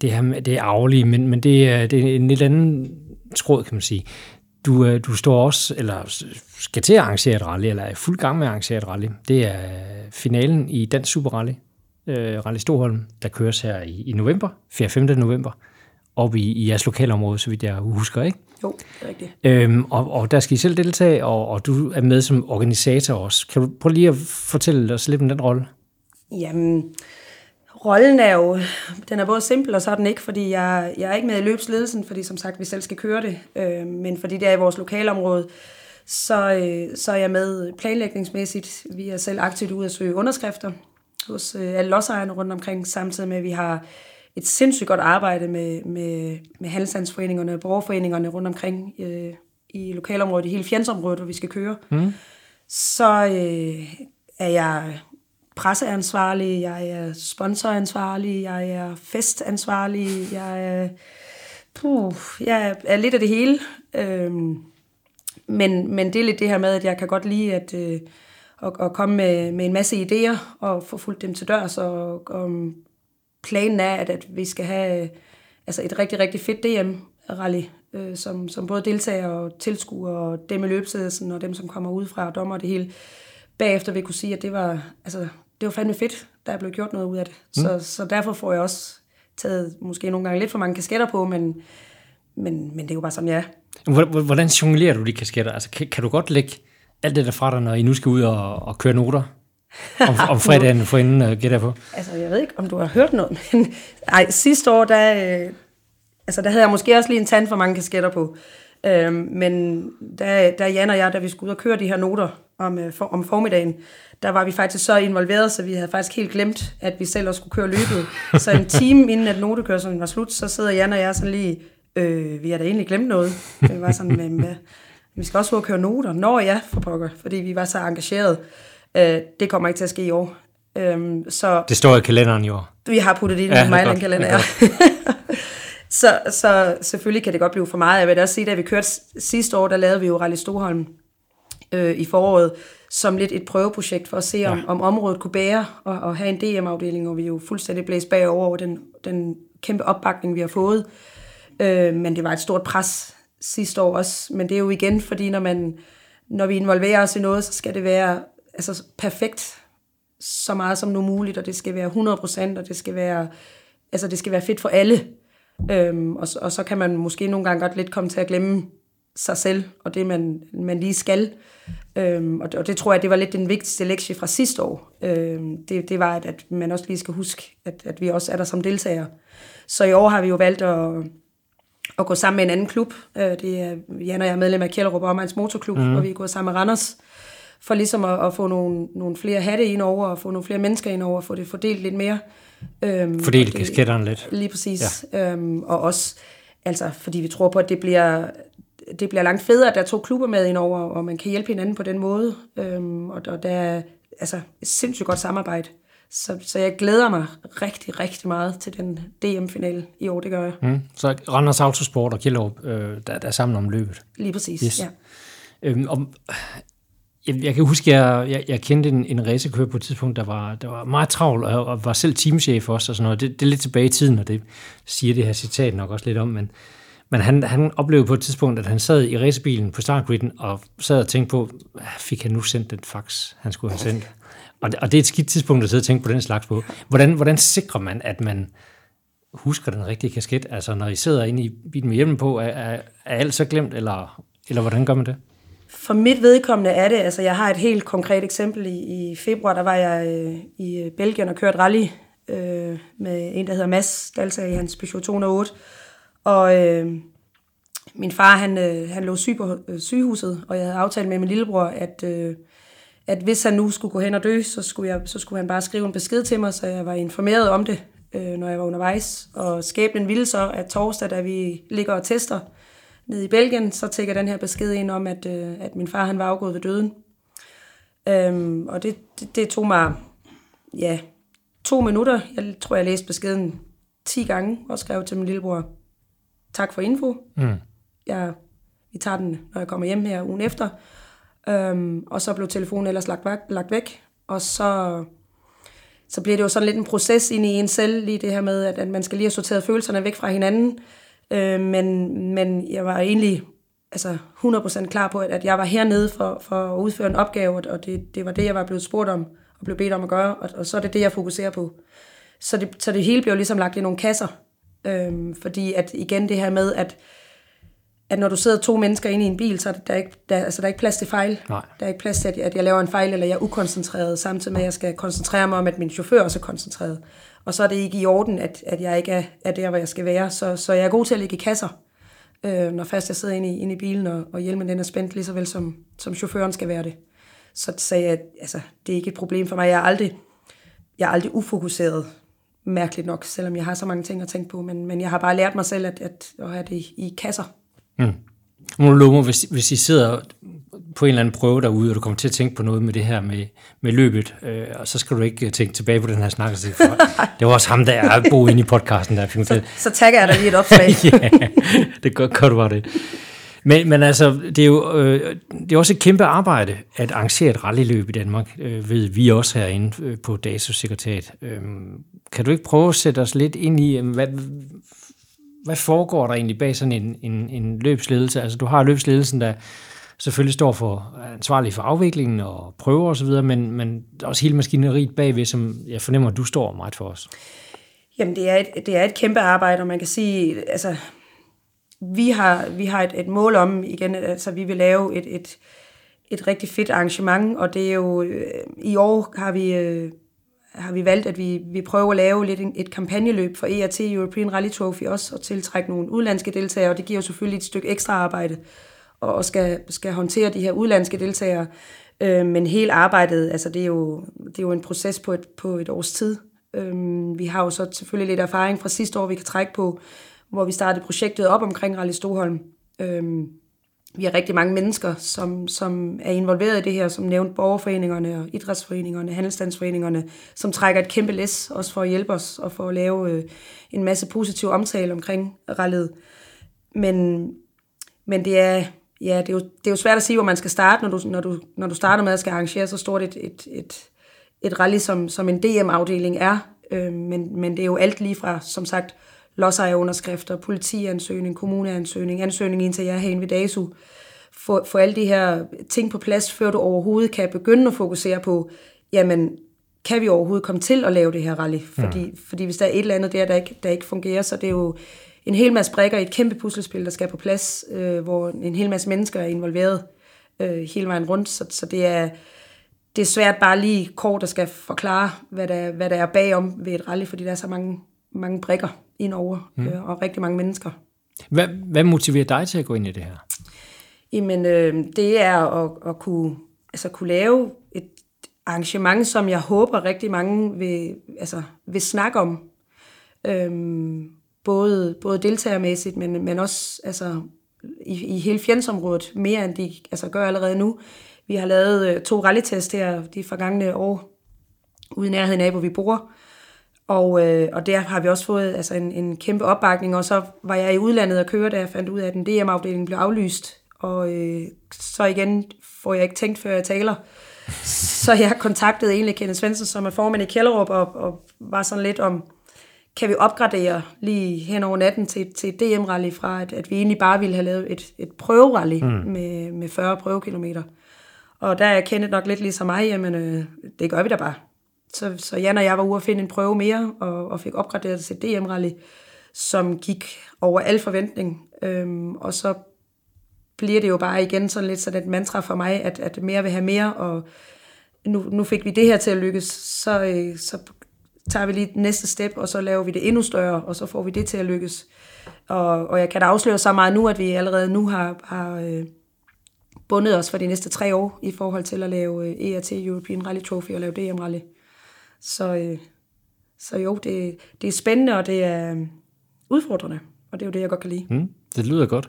det her det er arvelige, men, men det, er, det er en lidt anden tråd, kan man sige du, øh, du står også, eller skal til at arrangere et rally, eller er fuld gang med at arrangere et rally. Det er finalen i Dansk Super Rally, øh, Rally Storholm, der køres her i, i november, 4. 5. november, op i, i jeres lokalområde, så vidt jeg husker, ikke? Jo, det er rigtigt. Øhm, og, og der skal I selv deltage, og, og du er med som organisator også. Kan du prøve lige at fortælle os lidt om den rolle? Jamen, rollen er jo, den er både simpel og så er den ikke, fordi jeg, jeg er ikke med i løbsledelsen, fordi som sagt, vi selv skal køre det, øh, men fordi det er i vores lokalområde, så, øh, så er jeg med planlægningsmæssigt. Vi er selv aktivt ude at søge underskrifter hos øh, alle lodsejerne rundt omkring, samtidig med, at vi har et sindssygt godt arbejde med, med, med handelsstandsforeningerne og borgerforeningerne rundt omkring øh, i lokalområdet, i hele fjendsområdet, hvor vi skal køre. Mm. Så øh, er jeg presseansvarlig, jeg er sponsoransvarlig, jeg er festansvarlig, jeg er, puh, jeg er lidt af det hele. Øhm, men, men det er lidt det her med, at jeg kan godt lide at, øh, at, at komme med, med en masse idéer og få fuldt dem til dørs. Og, og planen er, at, at vi skal have altså et rigtig, rigtig fedt DM-rally, øh, som, som både deltager og tilskuer og dem i løbsædelsen og dem, som kommer ud fra og dommer det hele. Bagefter vil jeg kunne sige, at det var, altså, det var fandme fedt, der er blevet gjort noget ud af det. Mm. Så, så derfor får jeg også taget måske nogle gange lidt for mange kasketter på, men, men, men det er jo bare sådan, ja. Hvordan jonglerer du de kasketter? Altså, kan, kan du godt lægge alt det der fra dig, når I nu skal ud og, og køre noter? om, om fredagen for inden uh, gætter på? Altså, jeg ved ikke, om du har hørt noget, men ej, sidste år, der, øh, altså, der havde jeg måske også lige en tand for mange kasketter på. Øhm, men da, da Jan og jeg, da vi skulle ud og køre de her noter om, øh, for, om formiddagen, der var vi faktisk så involveret, så vi havde faktisk helt glemt, at vi selv også skulle køre løbet. så en time inden at notekørselen var slut, så sidder Jan og jeg sådan lige, øh, vi har da egentlig glemt noget. Det var sådan, med, med, vi skal også ud og køre noter. Nå ja, for pokker, fordi vi var så engageret. Øh, det kommer ikke til at ske i år. Øhm, så det står i kalenderen i år. Vi har puttet det i ja, Mejland-kalender, ja. så, så selvfølgelig kan det godt blive for meget. Jeg vil også sige, at vi kørte sidste år, der lavede vi jo Rally Stoholm øh, i foråret, som lidt et prøveprojekt for at se, om, ja. om området kunne bære og, og have en DM-afdeling, og vi jo fuldstændig blæst bagover over den, den kæmpe opbakning, vi har fået. Øh, men det var et stort pres sidste år også. Men det er jo igen, fordi når, man, når vi involverer os i noget, så skal det være altså, perfekt så meget som nu muligt, og det skal være 100%, og det skal være, altså, det skal være fedt for alle. Øhm, og, og så kan man måske nogle gange godt lidt komme til at glemme sig selv, og det man, man lige skal. Øhm, og, det, og det tror jeg, det var lidt den vigtigste lektie fra sidste år. Øhm, det, det var, at, at man også lige skal huske, at, at vi også er der som deltagere. Så i år har vi jo valgt at, at gå sammen med en anden klub. Øh, det er, Jan og jeg er medlem af Kjellerup Omegns Motorklub, mm. og vi er gået sammen med Randers, for ligesom at, at få nogle, nogle flere hatte ind over, og få nogle flere mennesker ind over, og få det fordelt lidt mere. Øhm, Fordelt kasketterne lidt. Lige præcis. Ja. Øhm, og også, altså, fordi vi tror på, at det bliver, det bliver langt federe, at der er to klubber med ind over, og man kan hjælpe hinanden på den måde. Øhm, og, og der er altså, et sindssygt godt samarbejde. Så, så jeg glæder mig rigtig, rigtig meget til den DM-finale i år, det gør jeg. Mm. Så Randers Autosport og Kjellup, øh, der, der er sammen om løbet? Lige præcis, yes. ja. Øhm, og, jeg, jeg kan huske, jeg, jeg, jeg kendte en, en racerkører på et tidspunkt, der var, der var meget travl, og, og var selv teamchef også, og sådan noget. Det, det er lidt tilbage i tiden, og det siger det her citat nok også lidt om, men, men han, han oplevede på et tidspunkt, at han sad i racerbilen på startgriden, og sad og tænkte på, fik han nu sendt den fax, han skulle have sendt? Og det, og det er et skidt tidspunkt at sidde og tænke på den slags på. Hvordan, hvordan sikrer man, at man husker den rigtige kasket? Altså, når I sidder inde i bilen med hjemme på, er, er, er alt så glemt, eller, eller hvordan gør man det? For mit vedkommende er det, altså jeg har et helt konkret eksempel. I, i februar, der var jeg øh, i Belgien og kørte rally øh, med en, der hedder Mads, der i hans Peugeot 208. Og øh, min far, han, øh, han lå syg på øh, sygehuset, og jeg havde aftalt med min lillebror, at, øh, at hvis han nu skulle gå hen og dø, så skulle, jeg, så skulle han bare skrive en besked til mig, så jeg var informeret om det, øh, når jeg var undervejs. Og skæbnen ville så, at torsdag, da vi ligger og tester, nede i Belgien, så tækker den her besked ind om, at, øh, at min far han var afgået ved døden. Øhm, og det, det, det tog mig ja, to minutter. Jeg tror, jeg læste beskeden 10 gange og skrev til min lillebror, tak for info. Mm. Jeg, vi tager den, når jeg kommer hjem her ugen efter. Øhm, og så blev telefonen ellers lagt, lagt væk. Og så, så bliver det jo sådan lidt en proces ind i en selv, lige det her med, at, at man skal lige have sorteret følelserne væk fra hinanden. Øh, men, men jeg var egentlig altså 100% klar på, at, at jeg var hernede for, for at udføre en opgave, og det, det var det, jeg var blevet spurgt om, og blev bedt om at gøre, og, og så er det det, jeg fokuserer på. Så det, så det hele blev ligesom lagt i nogle kasser, øhm, fordi at igen det her med, at at når du sidder to mennesker inde i en bil, så er der ikke, der, altså, der er ikke plads til fejl. Nej. Der er ikke plads til, at, at jeg laver en fejl, eller jeg er ukoncentreret, samtidig med, at jeg skal koncentrere mig om, at min chauffør også er koncentreret. Og så er det ikke i orden, at, at jeg ikke er, er der, hvor jeg skal være. Så, så jeg er god til at ligge i kasser, øh, når først jeg sidder inde i, inde i bilen, og, og hjelmen den er spændt, lige så vel som, som chaufføren skal være det. Så sagde jeg, at altså, det er ikke et problem for mig. Jeg er aldrig, jeg er aldrig ufokuseret, mærkeligt nok, selvom jeg har så mange ting at tænke på. Men, men jeg har bare lært mig selv at, at, at have det i, i kasser. Mm. Monologer, hvis, hvis I sidder på en eller anden prøve derude, og du kommer til at tænke på noget med det her med, med løbet, øh, og så skal du ikke tænke tilbage på den her snak for, det var også ham, der er bo inde i podcasten. Der. Så, så tagger jeg dig lige et opslag. ja, det gør, gør du bare det. Men, men altså, det er jo øh, det er også et kæmpe arbejde at arrangere et rallyløb i Danmark, øh, ved vi også herinde øh, på DASOs sekretariat. Øh, kan du ikke prøve at sætte os lidt ind i, hvad, hvad foregår der egentlig bag sådan en, en, en løbsledelse? Altså, du har løbsledelsen, der selvfølgelig står for ansvarlig for afviklingen og prøver osv., men, men også hele maskineriet bagved, som jeg fornemmer, du står meget for os. Jamen, det er et, det er et kæmpe arbejde, og man kan sige, altså, vi har, vi har et, et mål om, igen, altså, vi vil lave et, et, et rigtig fedt arrangement, og det er jo, øh, i år har vi øh, har vi valgt, at vi, vi prøver at lave lidt et kampagneløb for ERT, European Rally Trophy også, og tiltrække nogle udlandske deltagere, og det giver jo selvfølgelig et stykke ekstra arbejde, og skal, skal håndtere de her udlandske deltagere. Øh, men hele arbejdet, altså det er, jo, det er jo en proces på et, på et års tid. Øh, vi har jo så selvfølgelig lidt erfaring fra sidste år, vi kan trække på, hvor vi startede projektet op omkring Rally Stoholm. Øhm, vi har rigtig mange mennesker, som, som er involveret i det her, som nævnt borgerforeningerne og idrætsforeningerne, handelsstandsforeningerne, som trækker et kæmpe læs, også for at hjælpe os og for at lave øh, en masse positiv omtale omkring rallet. Men, men det er, ja, det, er jo, det er jo svært at sige, hvor man skal starte, når du, når du, når du starter med at skal arrangere så stort et, et, et, et rally, som, som en DM-afdeling er. Øh, men, men det er jo alt lige fra, som sagt, lodsejerunderskrifter, politiansøgning, kommuneansøgning, ansøgning ind til jer herinde ved DASU. Få, få alle de her ting på plads, før du overhovedet kan begynde at fokusere på, jamen, kan vi overhovedet komme til at lave det her rally? Fordi, mm. fordi hvis der er et eller andet der, der ikke, der ikke fungerer, så det er jo en hel masse brækker i et kæmpe puslespil, der skal på plads, øh, hvor en hel masse mennesker er involveret øh, hele vejen rundt. Så, så det er det er svært bare lige kort at skal forklare, hvad der, hvad der er bagom ved et rally, fordi der er så mange, mange brækker indover, mm. øh, og rigtig mange mennesker. Hvad, hvad motiverer dig til at gå ind i det her? Jamen, øh, det er at, at kunne, altså, kunne lave et arrangement, som jeg håber rigtig mange vil, altså, vil snakke om. Øhm, både, både deltagermæssigt, men, men også altså, i, i hele fjendsområdet, mere end de altså, gør allerede nu. Vi har lavet øh, to rallytest her de forgangne år, ude i nærheden af, hvor vi bor. Og, øh, og der har vi også fået altså, en, en kæmpe opbakning, og så var jeg i udlandet og køre, da jeg fandt ud af, at den DM-afdeling blev aflyst. Og øh, så igen får jeg ikke tænkt, før jeg taler. Så jeg kontaktede egentlig Kenneth Svensson, som er formand i Kjellerup, og, og var sådan lidt om, kan vi opgradere lige hen over natten til, til et DM-rally fra, at, at vi egentlig bare ville have lavet et, et prøverally mm. med, med 40 prøvekilometer. Og der er Kenneth nok lidt ligesom mig, jamen øh, det gør vi da bare. Så, så Jan og jeg var ude at finde en prøve mere, og, og fik opgraderet til DM-rally, som gik over al forventning. Øhm, og så bliver det jo bare igen sådan lidt sådan et mantra for mig, at, at mere vil have mere, og nu, nu fik vi det her til at lykkes, så, øh, så tager vi lige næste step, og så laver vi det endnu større, og så får vi det til at lykkes. Og, og jeg kan da afsløre så meget nu, at vi allerede nu har, har øh, bundet os for de næste tre år i forhold til at lave øh, ERT European Rally Trophy og lave DM Rally. Så, øh, så jo, det, det er spændende, og det er øh, udfordrende, og det er jo det, jeg godt kan lide. Mm, det lyder godt.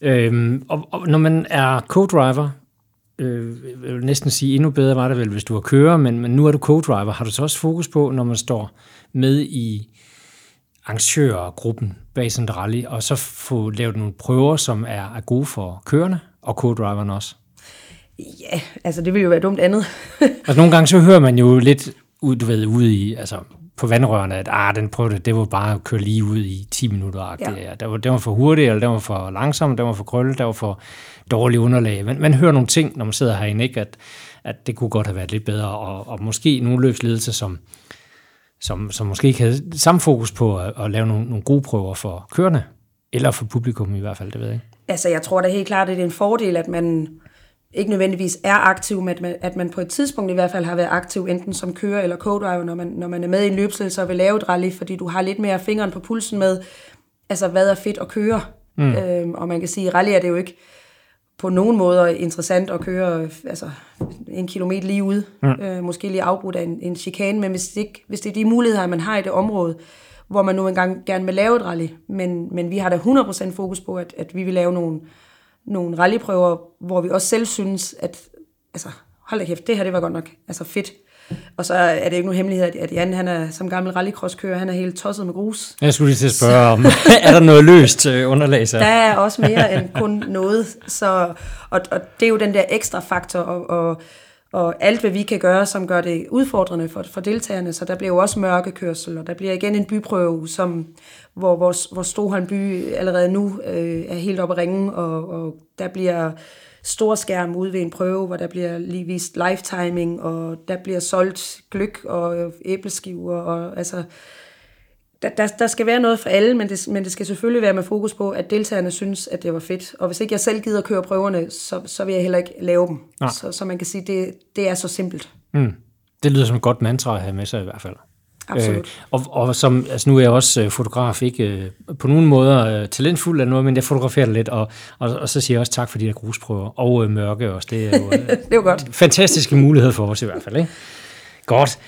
Øhm, og, og når man er co-driver, øh, jeg vil næsten sige, endnu bedre var det vel, hvis du var kører, men, men nu er du co-driver. Har du så også fokus på, når man står med i arrangørgruppen bag sådan et rally, og så få lavet nogle prøver, som er, er gode for kørerne og co-driverne også? Ja, altså det ville jo være dumt andet. altså nogle gange så hører man jo lidt ud, du ved, ude i, altså på vandrørene, at ah, den prøvede, det var bare at køre lige ud i 10 minutter. Ja. Det, var, det var for hurtigt, eller det var for langsomt, det var for krølle, det var for dårlig underlag. Men man hører nogle ting, når man sidder herinde, ikke? At, at det kunne godt have været lidt bedre, og, og måske nogle løbsledelser, som, som, som måske ikke havde samme fokus på at, at lave nogle, nogle gode prøver for kørende, eller for publikum i hvert fald, det ved jeg ikke. Altså, jeg tror da helt klart, at det er en fordel, at man ikke nødvendigvis er aktiv, men at man på et tidspunkt i hvert fald har været aktiv, enten som kører eller co-driver, når man, når man er med i en løbsledelse og vil lave et rally, fordi du har lidt mere fingeren på pulsen med, altså hvad er fedt at køre. Mm. Øhm, og man kan sige, at rally er det jo ikke på nogen måder interessant at køre altså, en kilometer lige ud, mm. øh, måske lige afbrudt af en, en chikane, men hvis det, ikke, hvis det er de muligheder, man har i det område, hvor man nu engang gerne vil lave et rally, men, men vi har da 100% fokus på, at, at vi vil lave nogle, nogle rallyprøver, hvor vi også selv synes, at altså, hold da kæft, det her det var godt nok altså fedt. Og så er det ikke nogen hemmelighed, at Jan, han er som gammel rallycross-kører, han er helt tosset med grus. Jeg skulle lige til at spørge om, er der noget løst øh, underlag så? Der er også mere end kun noget. Så, og, og det er jo den der ekstra faktor, og, og, og alt hvad vi kan gøre, som gør det udfordrende for, for deltagerne. Så der bliver jo også mørkekørsel, og der bliver igen en byprøve, som, hvor vores, vores Stoholm by allerede nu øh, er helt oppe at ringe, og, og der bliver stor skærm ude ved en prøve, hvor der bliver lige vist lifetiming, og der bliver solgt gløk og øh, æbleskiver, og altså, der, der, der skal være noget for alle, men det, men det skal selvfølgelig være med fokus på, at deltagerne synes, at det var fedt. Og hvis ikke jeg selv gider køre prøverne, så, så vil jeg heller ikke lave dem. Så, så man kan sige, det, det er så simpelt. Mm. Det lyder som et godt mantra at have med sig i hvert fald. Absolut. Øh, og, og som, altså nu er jeg også øh, fotograf, ikke øh, på nogen måder øh, talentfuld eller noget, men jeg fotograferer lidt, og, og, og så siger jeg også tak for de der grusprøver, og øh, mørke også. Det er jo øh, det er jo godt. fantastiske muligheder for os i hvert fald. Ikke? Godt.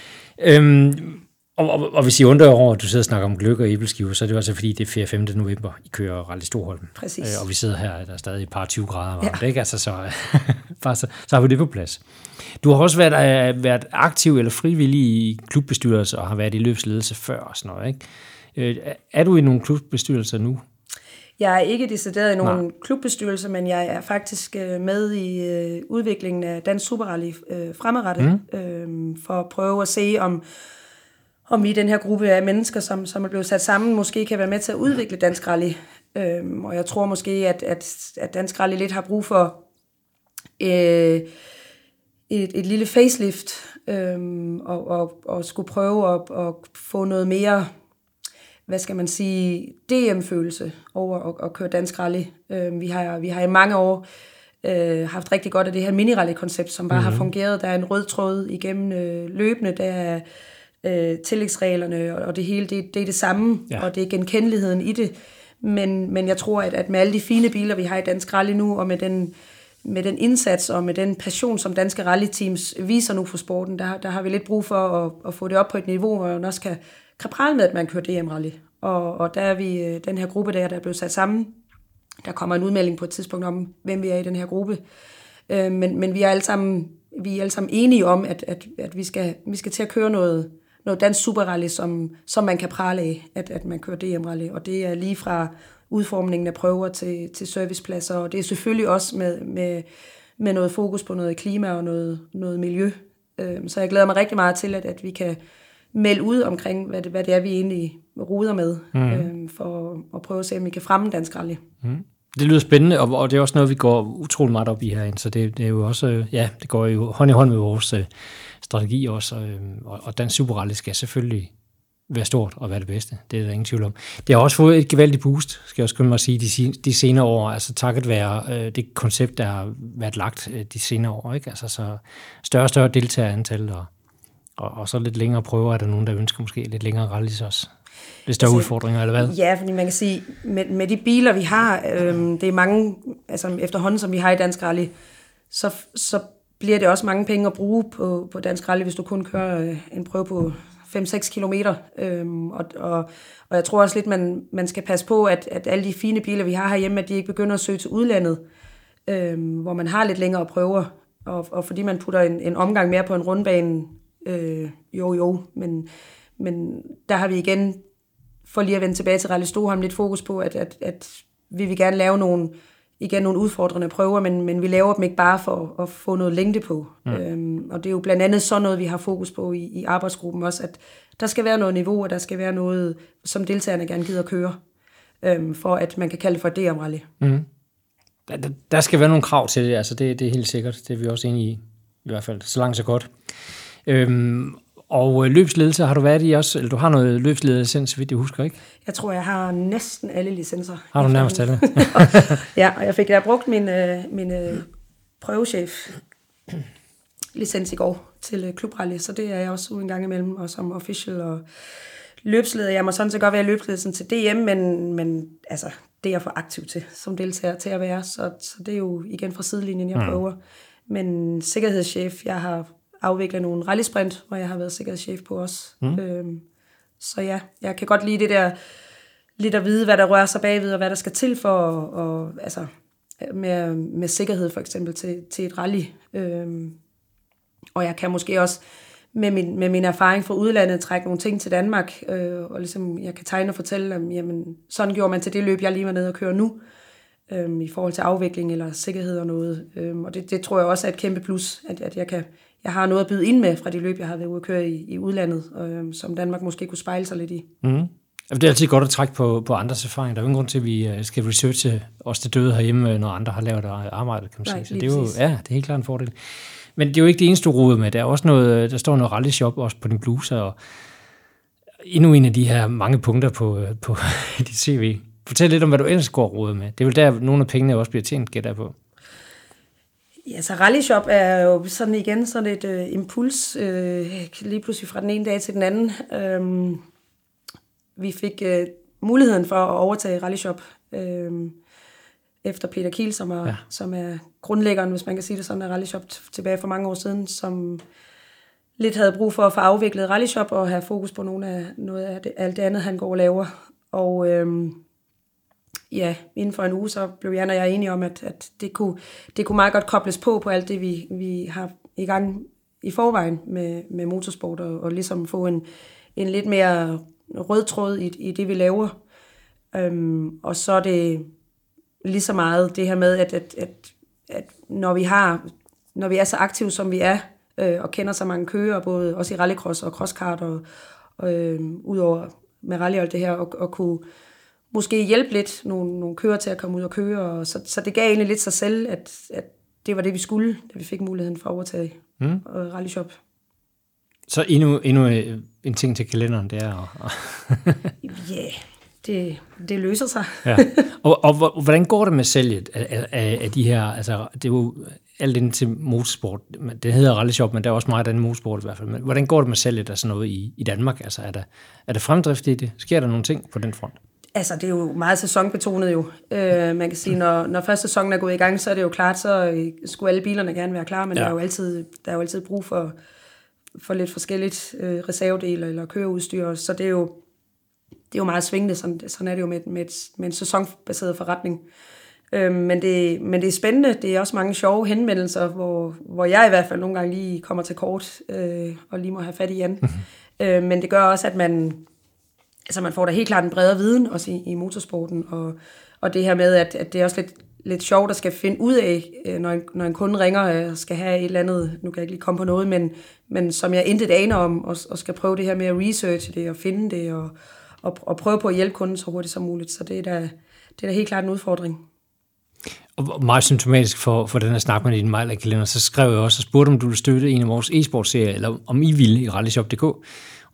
Øhm, og, og, og hvis I undrer over, at du sidder og snakker om gløk og æbleskiver, så er det jo altså fordi, det er 4. 5. november, I kører Rally Storholm. Præcis. Øh, og vi sidder her, der er stadig et par 20 grader varmt, ja. ikke? Altså, så, bare så, så har vi det på plads. Du har også været, øh, været aktiv eller frivillig i klubbestyrelser og har været i løbsledelse før og sådan noget, ikke? Øh, er du i nogle klubbestyrelser nu? Jeg er ikke decideret i nogen Nej. klubbestyrelse, men jeg er faktisk øh, med i øh, udviklingen af Dansk Superrally øh, fremadrettet, mm. øh, for at prøve at se, om om vi i den her gruppe af mennesker, som, som er blevet sat sammen, måske kan være med til at udvikle Dansk Rally. Øhm, og jeg tror måske, at, at, at Dansk Rally lidt har brug for øh, et, et lille facelift, øhm, og, og, og skulle prøve at, at få noget mere, hvad skal man sige, DM-følelse over at, at køre Dansk Rally. Øhm, vi, har, vi har i mange år øh, haft rigtig godt af det her mini-rally-koncept, som bare mm-hmm. har mhm. fungeret. Der er en rød tråd igennem øh, løbende, der er øh, tillægsreglerne og det hele, det, det er det samme, ja. og det er genkendeligheden i det. Men, men jeg tror, at, at med alle de fine biler, vi har i Dansk Rally nu, og med den, med den indsats og med den passion, som danske rallyteams viser nu for sporten, der, der har vi lidt brug for at, at få det op på et niveau, hvor man også kan, kan prale med, at man kører DM-rally. Og, og der er vi, øh, den her gruppe der, der er blevet sat sammen, der kommer en udmelding på et tidspunkt om, hvem vi er i den her gruppe. Øh, men, men vi er alle sammen, vi er alle sammen enige om, at, at, at vi, skal, vi skal til at køre noget, noget dansk superrally, som, som man kan prale af, at, at man kører DM-rally. Og det er lige fra udformningen af prøver til, til servicepladser, og det er selvfølgelig også med, med, med noget fokus på noget klima og noget, noget miljø. Øhm, så jeg glæder mig rigtig meget til, at, at vi kan melde ud omkring, hvad det, hvad det er, vi egentlig ruder med, mm. for at prøve at se, om vi kan fremme dansk rally. Mm. Det lyder spændende, og, og det er også noget, vi går utrolig meget op i herinde, så det, det er jo også, ja, det går jo hånd i hånd med vores øh, strategi også, øh, og, og dansk superrally skal selvfølgelig være stort og være det bedste. Det er der ingen tvivl om. Det har også fået et gevaldigt boost, skal jeg også skynde mig sige, de, de senere år, altså takket være øh, det koncept, der har været lagt øh, de senere år. Ikke? Altså så større og større deltagerantal, og, og, og så lidt længere prøver, er der nogen, der ønsker måske lidt længere rallys også. Lidt større altså, udfordringer, eller hvad? Ja, fordi man kan sige, med, med de biler, vi har, øh, det er mange, altså efterhånden, som vi har i Dansk Rally, så, så bliver det også mange penge at bruge på, på Dansk Rally, hvis du kun kører øh, en prøve på 5-6 kilometer. Øhm, og, og, og jeg tror også lidt, man, man skal passe på, at, at alle de fine biler, vi har herhjemme, at de ikke begynder at søge til udlandet, øhm, hvor man har lidt længere prøver. Og, og fordi man putter en, en omgang mere på en rundbane, øh, jo jo, men, men der har vi igen, for lige at vende tilbage til Rally Storholm, lidt fokus på, at, at, at vi vil gerne lave nogle igen nogle udfordrende prøver, men, men vi laver dem ikke bare for at få noget længde på. Mm. Øhm, og det er jo blandt andet sådan noget, vi har fokus på i, i arbejdsgruppen også, at der skal være noget niveau, og der skal være noget, som deltagerne gerne gider at køre, øhm, for at man kan kalde det for det om rally. Mm. Der, der skal være nogle krav til det, altså det, det er helt sikkert, det er vi også enige i, i hvert fald, så langt så godt. Øhm, og øh, løbsledelse har du været i også, eller du har noget løbsledelse, så vidt jeg husker, ikke? Jeg tror, jeg har næsten alle licenser. Har du nærmest alle? ja, og jeg fik jeg brugt min, øh, min øh, prøvechef licens i går til klubrally, så det er jeg også ude en gang imellem, og som official og løbsleder. Jeg må sådan set godt være løbsledelsen til DM, men, men altså, det er jeg for aktiv til som deltager til at være, så, så det er jo igen fra sidelinjen, jeg mm. prøver. Men sikkerhedschef, jeg har afvikle nogle rallysprint, hvor jeg har været sikkerhedschef på også. Mm. Øhm, så ja, jeg kan godt lide det der, lidt at vide, hvad der rører sig bagved, og hvad der skal til for, og, altså, med, med sikkerhed for eksempel til, til et rally. Øhm, og jeg kan måske også med min, med min erfaring fra udlandet trække nogle ting til Danmark, øh, og ligesom jeg kan tegne og fortælle dem, jamen sådan gjorde man til det løb, jeg lige var nede og køre nu, øh, i forhold til afvikling eller sikkerhed og noget. Øh, og det, det tror jeg også er et kæmpe plus, at, at jeg kan jeg har noget at byde ind med fra de løb, jeg har været ude at køre i, i udlandet, øh, som Danmark måske kunne spejle sig lidt i. Mm. Det er altid godt at trække på, på andres erfaring. Der er jo ingen grund til, at vi øh, skal researche os til døde herhjemme, når andre har lavet arbejde, kan man sige. Så det er jo, ja, det er helt klart en fordel. Men det er jo ikke det eneste, du roder med. Der er også noget, der står noget rally shop også på din bluse, og endnu en af de her mange punkter på, øh, på dit CV. Fortæl lidt om, hvad du ellers går og med. Det er vel der, nogle af pengene også bliver tjent, gætter på. Ja, så Rally Shop er jo sådan igen sådan et øh, impuls, øh, lige pludselig fra den ene dag til den anden. Øh, vi fik øh, muligheden for at overtage Rally Shop øh, efter Peter Kiel, som er, ja. som er grundlæggeren, hvis man kan sige det sådan, af Rally Shop tilbage for mange år siden, som lidt havde brug for at få afviklet Rally Shop og have fokus på nogle af, noget af det, alt det andet, han går og laver. Og øh, ja, inden for en uge, så blev Jan og jeg enige om, at, at det, kunne, det kunne meget godt kobles på på alt det, vi, vi har i gang i forvejen med, med motorsport, og, og ligesom få en, en lidt mere rød tråd i, i det, vi laver. Øhm, og så er det lige så meget det her med, at, at, at, at når vi har når vi er så aktive, som vi er, øh, og kender så mange kører, både også i rallycross og crosskart, og, og øh, udover med rally og alt det her, og, og kunne måske hjælpe lidt nogle, nogle kører til at komme ud og køre. Og så, så det gav egentlig lidt sig selv, at, at det var det, vi skulle, da vi fik muligheden for at overtage mm. Rally Shop. Så endnu, endnu øh, en ting til kalenderen, det er Ja, yeah, det, det løser sig. ja. Og, og hvordan går det med salget af, af, af de her, altså det er jo alt ind til motorsport, det hedder Rally Shop, men der er også meget andet motorsport i hvert fald. Men hvordan går det med salget af sådan noget i, i Danmark? Altså er der, er der fremdrift i det? Sker der nogle ting på den front? Altså, det er jo meget sæsonbetonet jo. Øh, man kan sige, når, når første sæson er gået i gang, så er det jo klart, så øh, skulle alle bilerne gerne være klar, men ja. der, er jo altid, der er jo altid brug for, for lidt forskelligt øh, reservedel eller køreudstyr, så det er jo, det er jo meget svingende, sådan, sådan er det jo med, med, med en sæsonbaseret forretning. Øh, men, det, men det er spændende, det er også mange sjove henvendelser, hvor, hvor jeg i hvert fald nogle gange lige kommer til kort, øh, og lige må have fat i Jan. Mhm. øh, men det gør også, at man altså man får da helt klart en bredere viden også i, i motorsporten, og, og det her med, at, at det er også lidt, lidt sjovt at skal finde ud af, øh, når en, når en kunde ringer og skal have et eller andet, nu kan jeg ikke lige komme på noget, men, men som jeg intet aner om, og, og skal prøve det her med at researche det og finde det, og, og, og prøve på at hjælpe kunden så hurtigt som muligt. Så det er da, det er da helt klart en udfordring. Og meget symptomatisk for, for den her snak med din mail så skrev jeg også og spurgte, om du ville støtte en af vores e-sportserier, eller om I ville i rallyshop.dk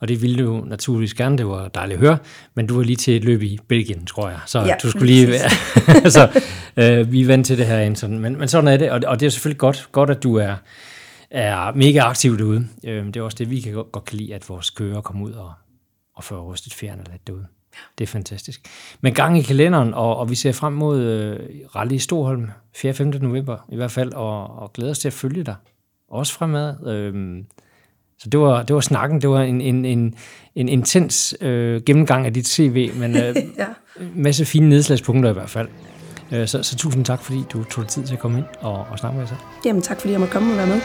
og det ville du naturligvis gerne, det var dejligt at høre, men du var lige til et løb i Belgien, tror jeg, så ja, du skulle lige være, så øh, vi er vant til det her, sådan. Men, men sådan er det, og, og det er selvfølgelig godt, godt at du er, er mega aktiv derude. Øh, det er også det, vi kan godt, godt kan lide, at vores kører kommer ud og, og får rystet fjerne lidt derude. Det er fantastisk. Men gang i kalenderen, og, og vi ser frem mod øh, Rally i Storholm 4. og 5. november i hvert fald, og, og glæder os til at følge dig. Også fremad. Øh, så det var, det var snakken, det var en, en, en, en intens øh, gennemgang af dit CV, men øh, ja. masse fine nedslagspunkter i hvert fald. Øh, så, så tusind tak, fordi du tog dig tid til at komme ind og, og snakke med os. Jamen tak, fordi jeg måtte komme og være med.